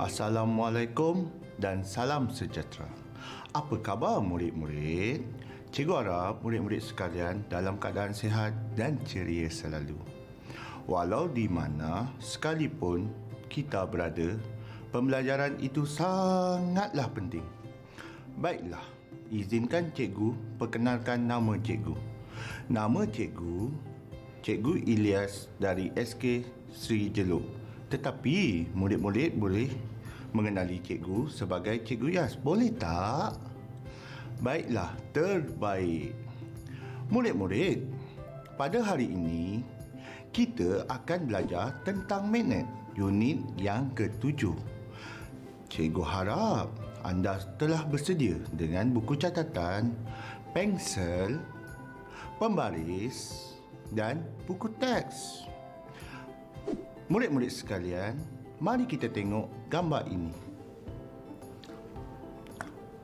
Assalamualaikum dan salam sejahtera. Apa khabar murid-murid? Cikgu harap murid-murid sekalian dalam keadaan sihat dan ceria selalu. Walau di mana sekalipun kita berada, pembelajaran itu sangatlah penting. Baiklah, izinkan cikgu perkenalkan nama cikgu. Nama cikgu, Cikgu Ilyas dari SK Sri Jeluk. Tetapi murid-murid boleh mengenali cikgu sebagai Cikgu Yas. Boleh tak? Baiklah, terbaik. Murid-murid, pada hari ini kita akan belajar tentang magnet unit yang ketujuh. Cikgu harap anda telah bersedia dengan buku catatan, pensel, pembaris dan buku teks. Murid-murid sekalian, mari kita tengok gambar ini.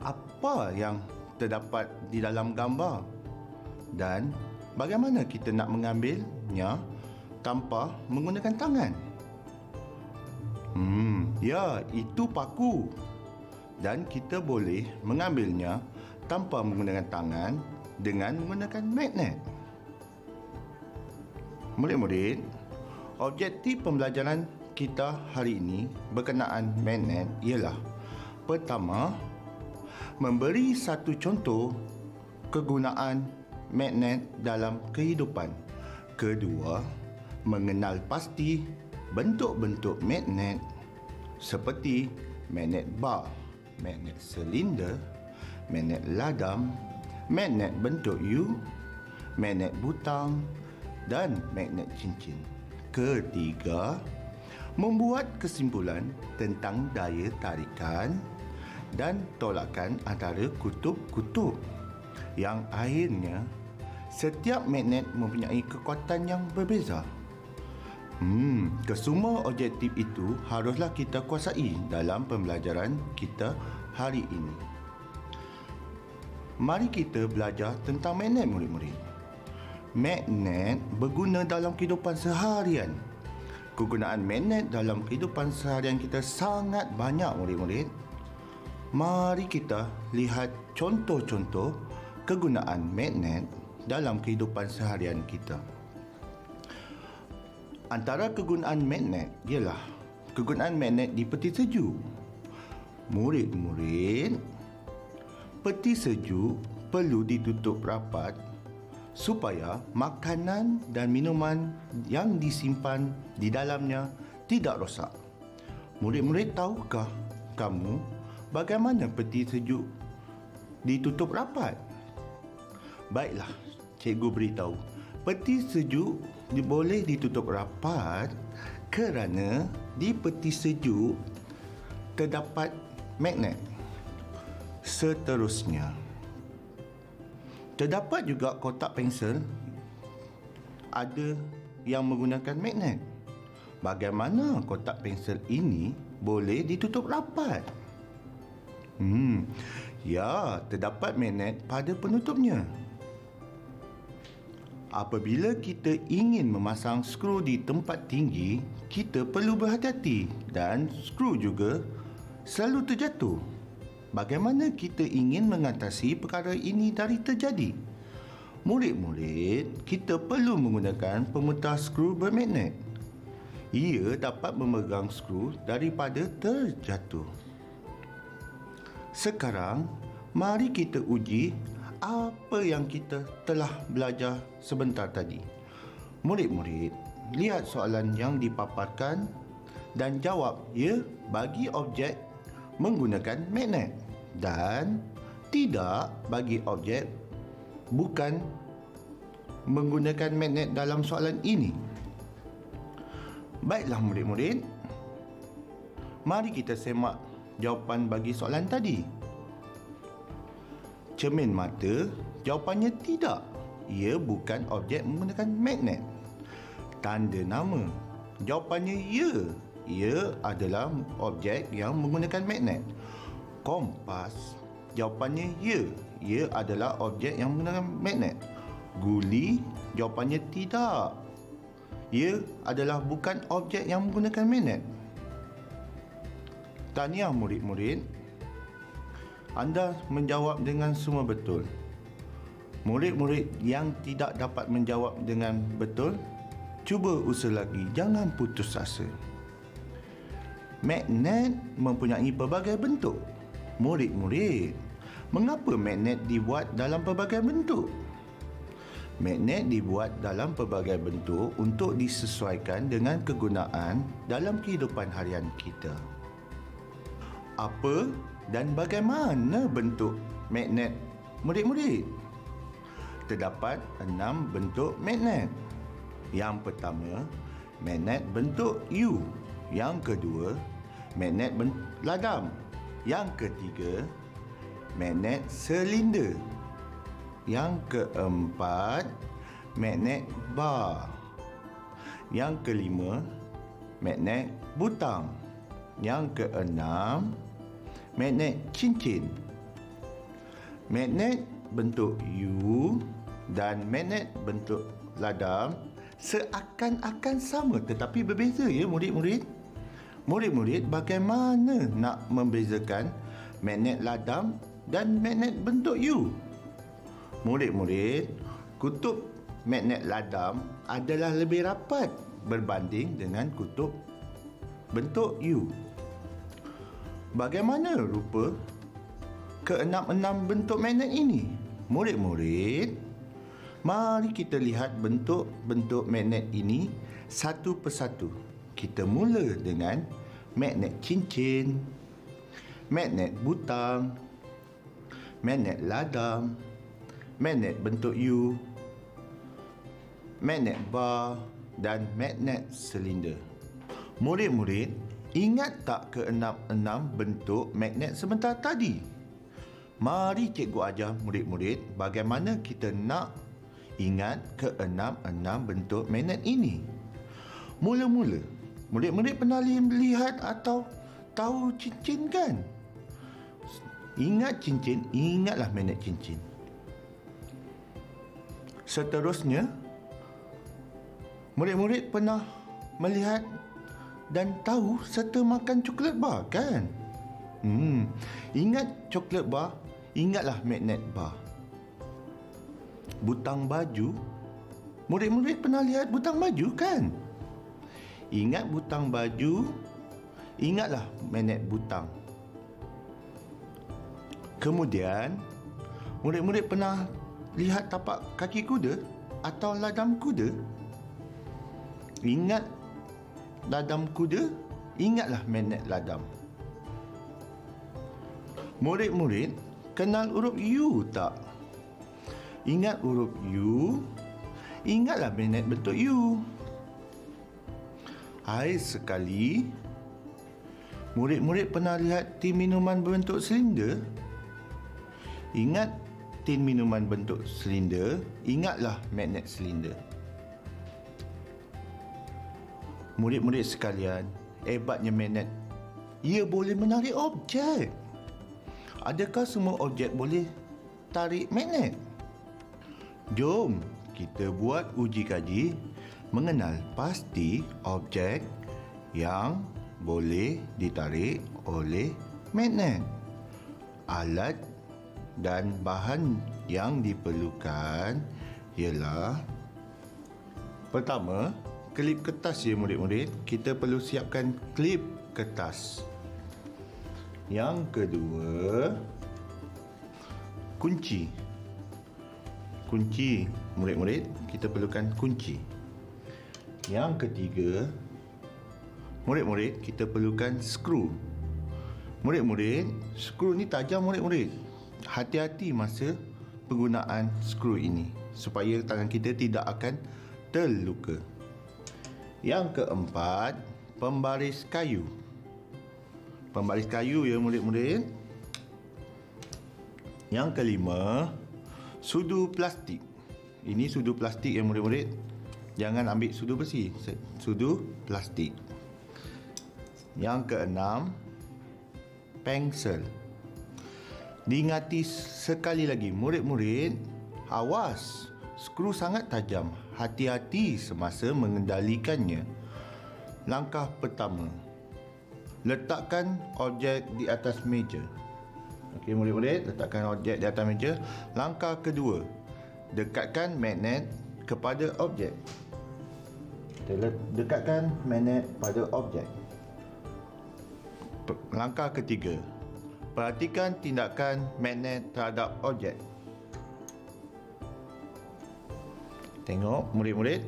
Apa yang terdapat di dalam gambar? Dan bagaimana kita nak mengambilnya tanpa menggunakan tangan? Hmm, ya, itu paku. Dan kita boleh mengambilnya tanpa menggunakan tangan dengan menggunakan magnet. Murid-murid, Objektif pembelajaran kita hari ini berkenaan magnet ialah pertama memberi satu contoh kegunaan magnet dalam kehidupan. Kedua, mengenal pasti bentuk-bentuk magnet seperti magnet bar, magnet silinder, magnet ladam, magnet bentuk U, magnet butang dan magnet cincin. Ketiga, membuat kesimpulan tentang daya tarikan dan tolakan antara kutub-kutub. Yang akhirnya, setiap magnet mempunyai kekuatan yang berbeza. Hmm, kesemua objektif itu haruslah kita kuasai dalam pembelajaran kita hari ini. Mari kita belajar tentang magnet murid-murid magnet berguna dalam kehidupan seharian. Kegunaan magnet dalam kehidupan seharian kita sangat banyak murid-murid. Mari kita lihat contoh-contoh kegunaan magnet dalam kehidupan seharian kita. Antara kegunaan magnet ialah kegunaan magnet di peti sejuk. Murid-murid, peti sejuk perlu ditutup rapat supaya makanan dan minuman yang disimpan di dalamnya tidak rosak. Murid-murid tahukah kamu bagaimana peti sejuk ditutup rapat? Baiklah, cikgu beritahu. Peti sejuk boleh ditutup rapat kerana di peti sejuk terdapat magnet. Seterusnya, Terdapat juga kotak pensel ada yang menggunakan magnet. Bagaimana kotak pensel ini boleh ditutup rapat? Hmm, ya, terdapat magnet pada penutupnya. Apabila kita ingin memasang skru di tempat tinggi, kita perlu berhati-hati dan skru juga selalu terjatuh. Bagaimana kita ingin mengatasi perkara ini dari terjadi? Murid-murid, kita perlu menggunakan pemutar skru bermagnet. Ia dapat memegang skru daripada terjatuh. Sekarang, mari kita uji apa yang kita telah belajar sebentar tadi. Murid-murid, lihat soalan yang dipaparkan dan jawab ya bagi objek menggunakan magnet dan tidak bagi objek bukan menggunakan magnet dalam soalan ini. Baiklah murid-murid. Mari kita semak jawapan bagi soalan tadi. Cermin mata, jawapannya tidak. Ia bukan objek menggunakan magnet. Tanda nama, jawapannya ya ia adalah objek yang menggunakan magnet. Kompas, jawapannya ya, ia adalah objek yang menggunakan magnet. Guli, jawapannya tidak. Ia adalah bukan objek yang menggunakan magnet. Tahniah murid-murid. Anda menjawab dengan semua betul. Murid-murid yang tidak dapat menjawab dengan betul, cuba usaha lagi. Jangan putus asa. Magnet mempunyai pelbagai bentuk. Murid-murid, mengapa magnet dibuat dalam pelbagai bentuk? Magnet dibuat dalam pelbagai bentuk untuk disesuaikan dengan kegunaan dalam kehidupan harian kita. Apa dan bagaimana bentuk magnet murid-murid? Terdapat enam bentuk magnet. Yang pertama, magnet bentuk U. Yang kedua, magnet bentuk ladam. Yang ketiga, magnet silinder. Yang keempat, magnet bar. Yang kelima, magnet butang. Yang keenam, magnet cincin. Magnet bentuk U dan magnet bentuk ladam seakan-akan sama tetapi berbeza ya murid-murid. Murid-murid bagaimana nak membezakan magnet ladam dan magnet bentuk U? murid-murid, kutub magnet ladam adalah lebih rapat berbanding dengan kutub bentuk U. Bagaimana rupa keenam-enam bentuk magnet ini? Murid-murid, mari kita lihat bentuk-bentuk magnet ini satu persatu. Kita mula dengan magnet cincin, magnet butang, magnet ladam, magnet bentuk U, magnet bar dan magnet silinder. Murid-murid, ingat tak keenam-enam bentuk magnet sebentar tadi? Mari cikgu ajar murid-murid bagaimana kita nak ingat keenam-enam bentuk magnet ini. Mula-mula, murid-murid pernah lihat atau tahu cincin kan? Ingat cincin, ingatlah magnet cincin. Seterusnya, murid-murid pernah melihat dan tahu serta makan coklat bar kan? Hmm, ingat coklat bar, ingatlah magnet bar. Butang baju, murid-murid pernah lihat butang baju kan? Ingat butang baju, ingatlah magnet butang. Kemudian, murid-murid pernah lihat tapak kaki kuda atau ladam kuda? Ingat ladam kuda, ingatlah magnet ladam. Murid-murid kenal huruf U tak? Ingat huruf U, ingatlah magnet bentuk U. Hai sekali, murid-murid pernah lihat tim minuman berbentuk silinder? Ingat tin minuman bentuk silinder, ingatlah magnet silinder. Murid-murid sekalian, hebatnya magnet. Ia boleh menarik objek. Adakah semua objek boleh tarik magnet? Jom kita buat uji kaji mengenal pasti objek yang boleh ditarik oleh magnet. Alat dan bahan yang diperlukan ialah pertama klip kertas ya murid-murid. Kita perlu siapkan klip kertas. Yang kedua kunci. Kunci murid-murid kita perlukan kunci yang ketiga murid-murid kita perlukan skru murid-murid skru ni tajam murid-murid hati-hati masa penggunaan skru ini supaya tangan kita tidak akan terluka. Yang keempat, pembaris kayu. Pembaris kayu ya murid-murid. Yang kelima, sudu plastik. Ini sudu plastik ya murid-murid. Jangan ambil sudu besi, sudu plastik. Yang keenam, pensel. Diingati sekali lagi murid-murid, awas, skru sangat tajam. Hati-hati semasa mengendalikannya. Langkah pertama, letakkan objek di atas meja. Okey, murid-murid, letakkan objek di atas meja. Langkah kedua, dekatkan magnet kepada objek. Dekatkan magnet pada objek. Langkah ketiga, perhatikan tindakan magnet terhadap objek. Tengok murid-murid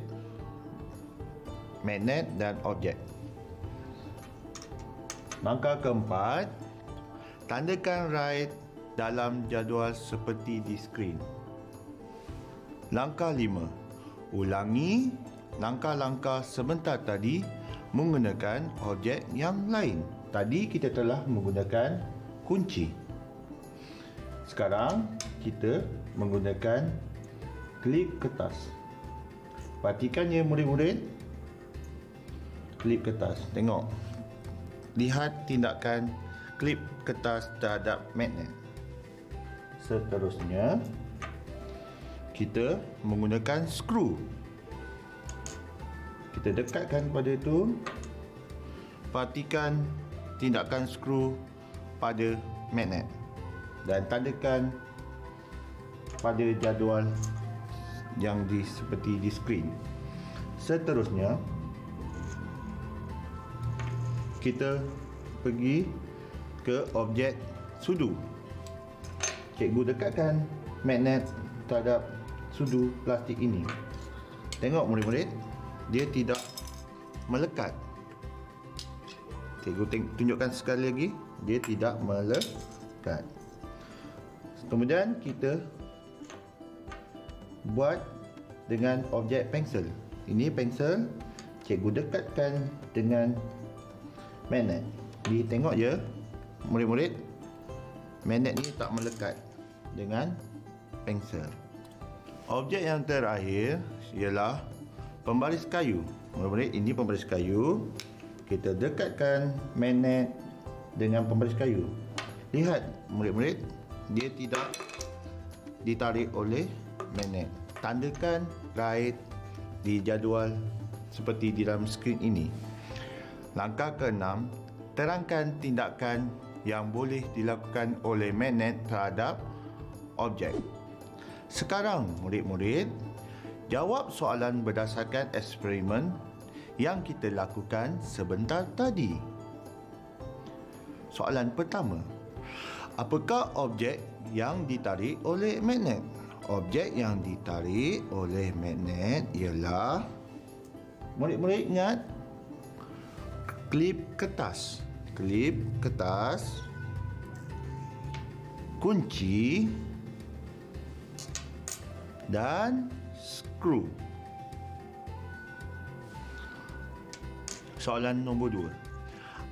magnet dan objek. Langkah keempat, tandakan right dalam jadual seperti di skrin. Langkah lima, ulangi langkah-langkah sebentar tadi menggunakan objek yang lain. Tadi kita telah menggunakan kunci. Sekarang kita menggunakan klip kertas. Perhatikan ya murid-murid. Klip kertas. Tengok lihat tindakan klip kertas terhadap magnet. Seterusnya, kita menggunakan skru. Kita dekatkan pada itu. Perhatikan tindakan skru pada magnet. Dan tandakan pada jadual yang di seperti di skrin. Seterusnya, kita pergi ke objek sudu. Cikgu dekatkan magnet terhadap sudu plastik ini. Tengok murid-murid, dia tidak melekat. Cikgu tunjukkan sekali lagi, dia tidak melekat. Kemudian kita buat dengan objek pensel. Ini pensel, cikgu dekatkan dengan magnet. Di tengok je murid-murid magnet ni tak melekat dengan pensel. Objek yang terakhir ialah pembaris kayu. Murid-murid ini pembaris kayu. Kita dekatkan magnet dengan pembaris kayu. Lihat murid-murid dia tidak ditarik oleh magnet. Tandakan right di jadual seperti di dalam skrin ini. Langkah keenam, terangkan tindakan yang boleh dilakukan oleh magnet terhadap objek. Sekarang, murid-murid, jawab soalan berdasarkan eksperimen yang kita lakukan sebentar tadi. Soalan pertama, apakah objek yang ditarik oleh magnet? Objek yang ditarik oleh magnet ialah Murid-murid ingat klip kertas klip kertas kunci dan skru soalan nombor dua.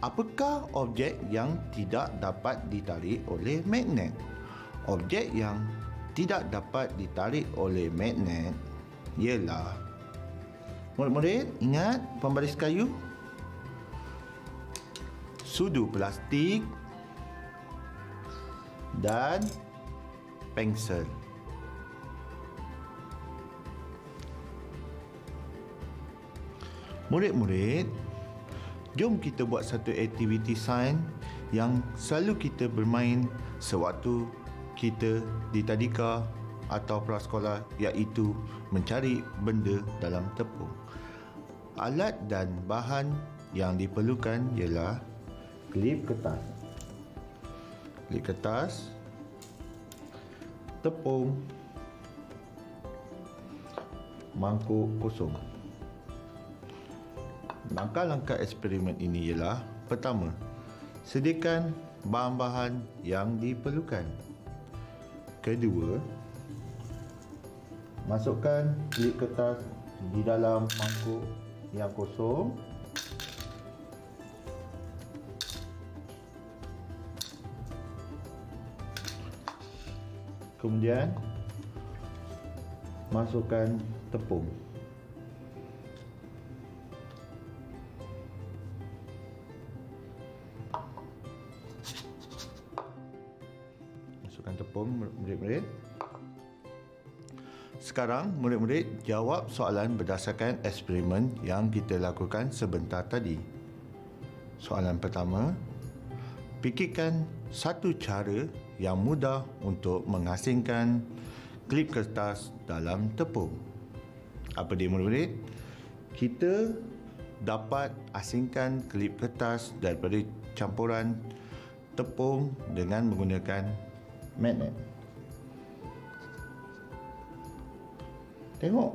Apakah objek yang tidak dapat ditarik oleh magnet? Objek yang tidak dapat ditarik oleh magnet ialah murid-murid ingat pembaris kayu? Sudu plastik dan pensel. Murid-murid, jom kita buat satu aktiviti sains yang selalu kita bermain sewaktu kita di tadika atau prasekolah iaitu mencari benda dalam tepung. Alat dan bahan yang diperlukan ialah klip kertas klip kertas tepung mangkuk kosong langkah-langkah eksperimen ini ialah pertama sediakan bahan-bahan yang diperlukan. Kedua masukkan klip kertas di dalam mangkuk yang kosong. Kemudian masukkan tepung murid-murid sekarang murid-murid jawab soalan berdasarkan eksperimen yang kita lakukan sebentar tadi Soalan pertama, fikirkan satu cara yang mudah untuk mengasingkan klip kertas dalam tepung. Apa dia murid-murid? Kita dapat asingkan klip kertas daripada campuran tepung dengan menggunakan magnet. Tengok.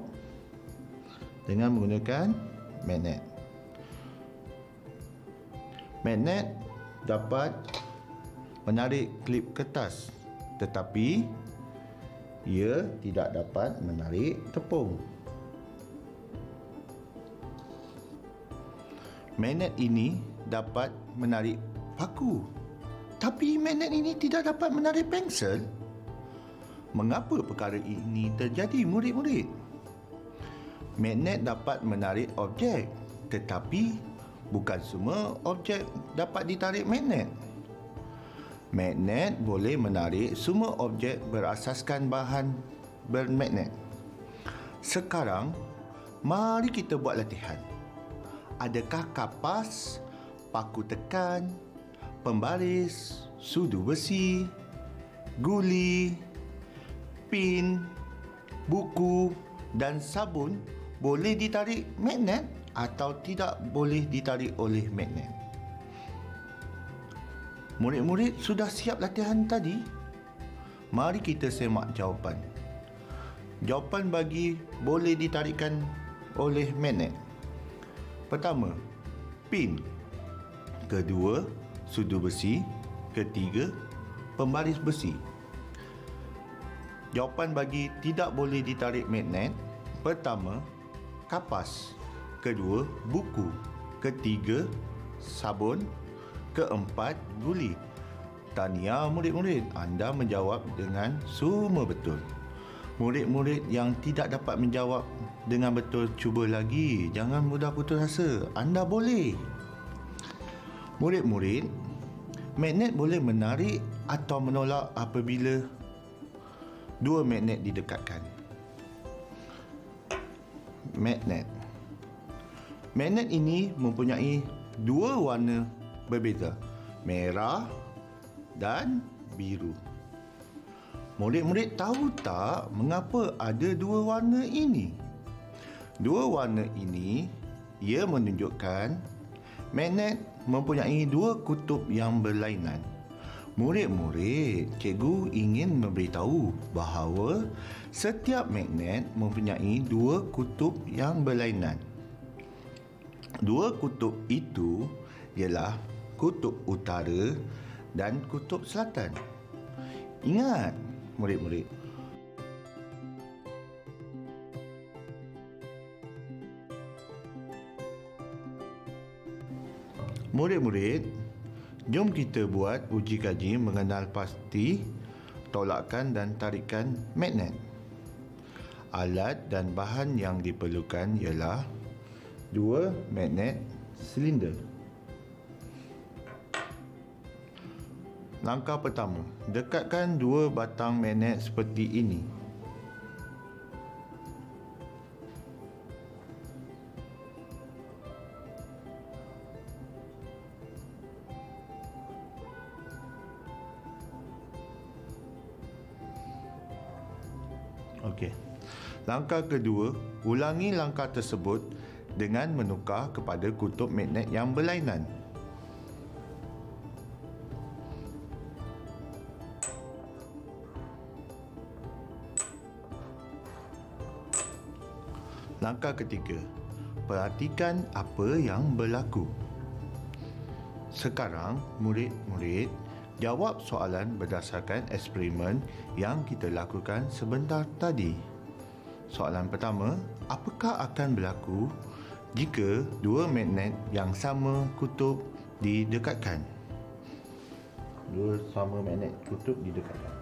Dengan menggunakan magnet. Magnet dapat menarik klip kertas tetapi ia tidak dapat menarik tepung. Magnet ini dapat menarik paku. Tapi magnet ini tidak dapat menarik pensel. Mengapa perkara ini terjadi murid-murid? Magnet dapat menarik objek tetapi bukan semua objek dapat ditarik magnet. Magnet boleh menarik semua objek berasaskan bahan bermagnet. Sekarang, mari kita buat latihan. Adakah kapas, paku tekan, pembaris, sudu besi, guli, pin, buku dan sabun boleh ditarik magnet atau tidak boleh ditarik oleh magnet. Murid-murid sudah siap latihan tadi? Mari kita semak jawapan. Jawapan bagi boleh ditarikkan oleh magnet. Pertama, pin. Kedua, sudu besi. Ketiga, pembaris besi. Jawapan bagi tidak boleh ditarik magnet. Pertama, kapas. Kedua, buku. Ketiga, sabun. Keempat, guli. Tania murid-murid, anda menjawab dengan semua betul. Murid-murid yang tidak dapat menjawab dengan betul, cuba lagi. Jangan mudah putus asa. Anda boleh. Murid-murid, magnet boleh menarik atau menolak apabila dua magnet didekatkan. Magnet. Magnet ini mempunyai dua warna berbeza. Merah dan biru. Murid-murid tahu tak mengapa ada dua warna ini? Dua warna ini ia menunjukkan magnet mempunyai dua kutub yang berlainan. Murid-murid, cikgu ingin memberitahu bahawa setiap magnet mempunyai dua kutub yang berlainan. Dua kutub itu ialah kutub utara dan kutub selatan. Ingat, murid-murid. Murid-murid, jom kita buat uji kaji mengenal pasti tolakan dan tarikan magnet. Alat dan bahan yang diperlukan ialah dua magnet silinder. Langkah pertama, dekatkan dua batang magnet seperti ini. Langkah kedua, ulangi langkah tersebut dengan menukar kepada kutub magnet yang berlainan. Langkah ketiga, perhatikan apa yang berlaku. Sekarang, murid-murid Jawab soalan berdasarkan eksperimen yang kita lakukan sebentar tadi. Soalan pertama, apakah akan berlaku jika dua magnet yang sama kutub didekatkan? Dua sama magnet kutub didekatkan.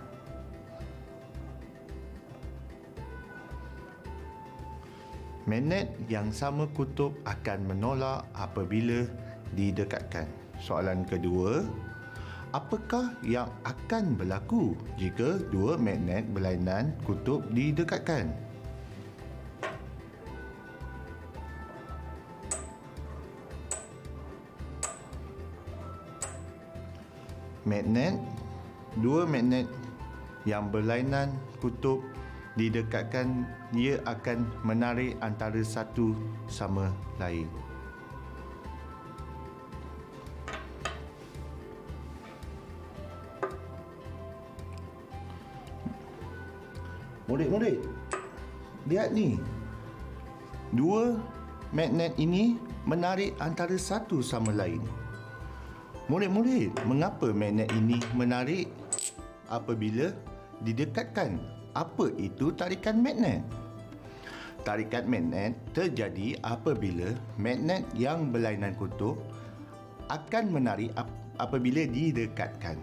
Magnet yang sama kutub akan menolak apabila didekatkan. Soalan kedua, apakah yang akan berlaku jika dua magnet berlainan kutub didekatkan? Magnet, dua magnet yang berlainan kutub didekatkan ia akan menarik antara satu sama lain. Murid-murid, lihat ni. Dua magnet ini menarik antara satu sama lain. Murid-murid, mengapa magnet ini menarik apabila didekatkan? Apa itu tarikan magnet? Tarikan magnet terjadi apabila magnet yang berlainan kutub akan menarik apabila didekatkan.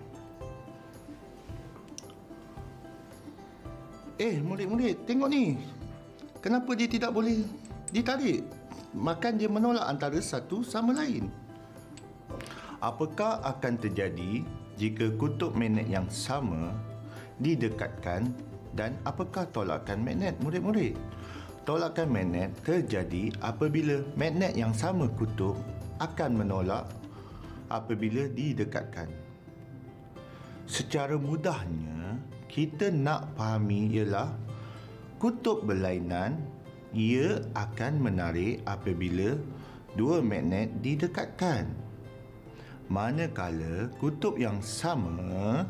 Eh, murid-murid, tengok ni. Kenapa dia tidak boleh ditarik? Makan dia menolak antara satu sama lain. Apakah akan terjadi jika kutub magnet yang sama didekatkan dan apakah tolakan magnet murid-murid? Tolakan magnet terjadi apabila magnet yang sama kutub akan menolak apabila didekatkan. Secara mudahnya, kita nak fahami ialah kutub berlainan ia akan menarik apabila dua magnet didekatkan. Manakala kutub yang sama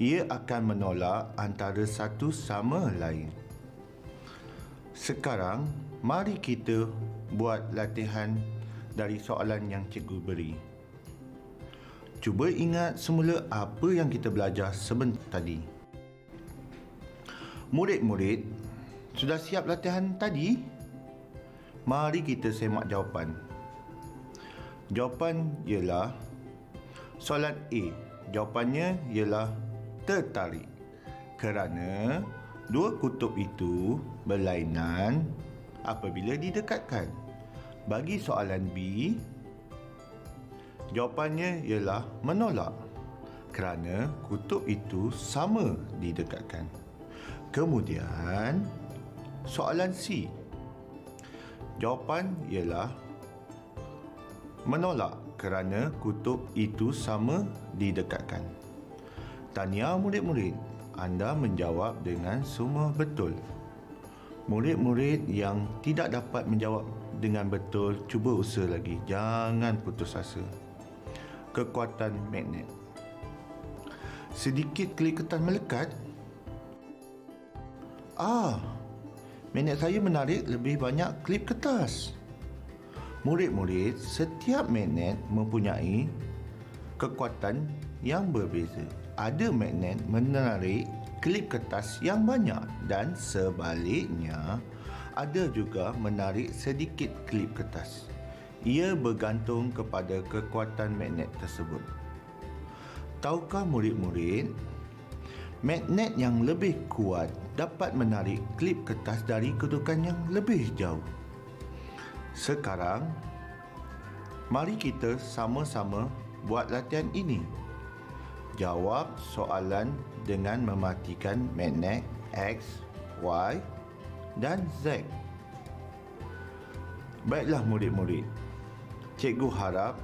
ia akan menolak antara satu sama lain. Sekarang mari kita buat latihan dari soalan yang cikgu beri. Cuba ingat semula apa yang kita belajar sebentar tadi. Murid-murid, sudah siap latihan tadi? Mari kita semak jawapan. Jawapan ialah soalan A. Jawapannya ialah tertarik. Kerana dua kutub itu berlainan apabila didekatkan. Bagi soalan B, jawapannya ialah menolak kerana kutub itu sama didekatkan. Kemudian, soalan C. Jawapan ialah menolak kerana kutub itu sama didekatkan. Tanya murid-murid, anda menjawab dengan semua betul. Murid-murid yang tidak dapat menjawab dengan betul, cuba usaha lagi. Jangan putus asa. Kekuatan magnet. Sedikit keliketan melekat Ah, magnet saya menarik lebih banyak klip kertas. Murid-murid, setiap magnet mempunyai kekuatan yang berbeza. Ada magnet menarik klip kertas yang banyak dan sebaliknya ada juga menarik sedikit klip kertas. Ia bergantung kepada kekuatan magnet tersebut. Tahukah murid-murid, magnet yang lebih kuat dapat menarik klip kertas dari kedudukan yang lebih jauh. Sekarang, mari kita sama-sama buat latihan ini. Jawab soalan dengan mematikan magnet X, Y dan Z. Baiklah murid-murid. Cikgu harap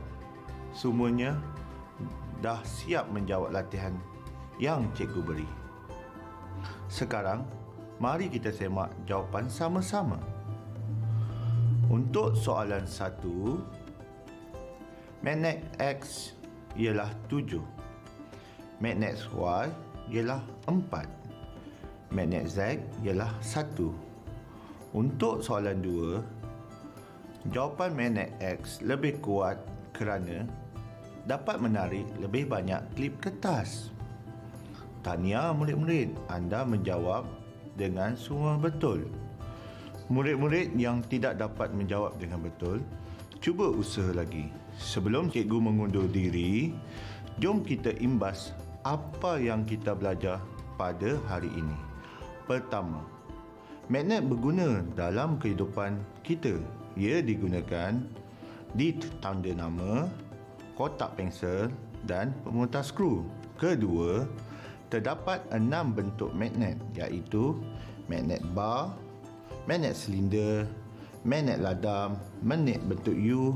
semuanya dah siap menjawab latihan yang cikgu beri. Sekarang, mari kita semak jawapan sama-sama. Untuk soalan satu, magnet X ialah tujuh. Magnet Y ialah empat. Magnet Z ialah satu. Untuk soalan dua, jawapan magnet X lebih kuat kerana dapat menarik lebih banyak klip kertas. Tahniah murid-murid, anda menjawab dengan semua betul. Murid-murid yang tidak dapat menjawab dengan betul, cuba usaha lagi. Sebelum cikgu mengundur diri, jom kita imbas apa yang kita belajar pada hari ini. Pertama, magnet berguna dalam kehidupan kita. Ia digunakan di tanda nama, kotak pensel dan pemutar skru. Kedua, terdapat enam bentuk magnet iaitu magnet bar, magnet silinder, magnet ladam, magnet bentuk U,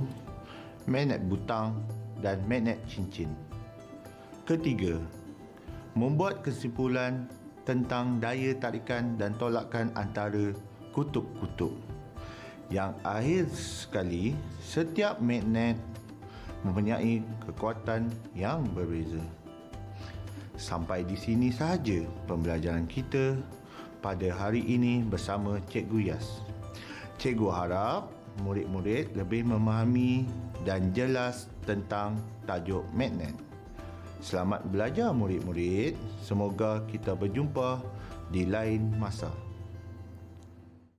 magnet butang dan magnet cincin. Ketiga, membuat kesimpulan tentang daya tarikan dan tolakan antara kutub-kutub. Yang akhir sekali, setiap magnet mempunyai kekuatan yang berbeza. Sampai di sini sahaja pembelajaran kita pada hari ini bersama Cikgu Yas. Cikgu harap murid-murid lebih memahami dan jelas tentang tajuk magnet. Selamat belajar murid-murid. Semoga kita berjumpa di lain masa.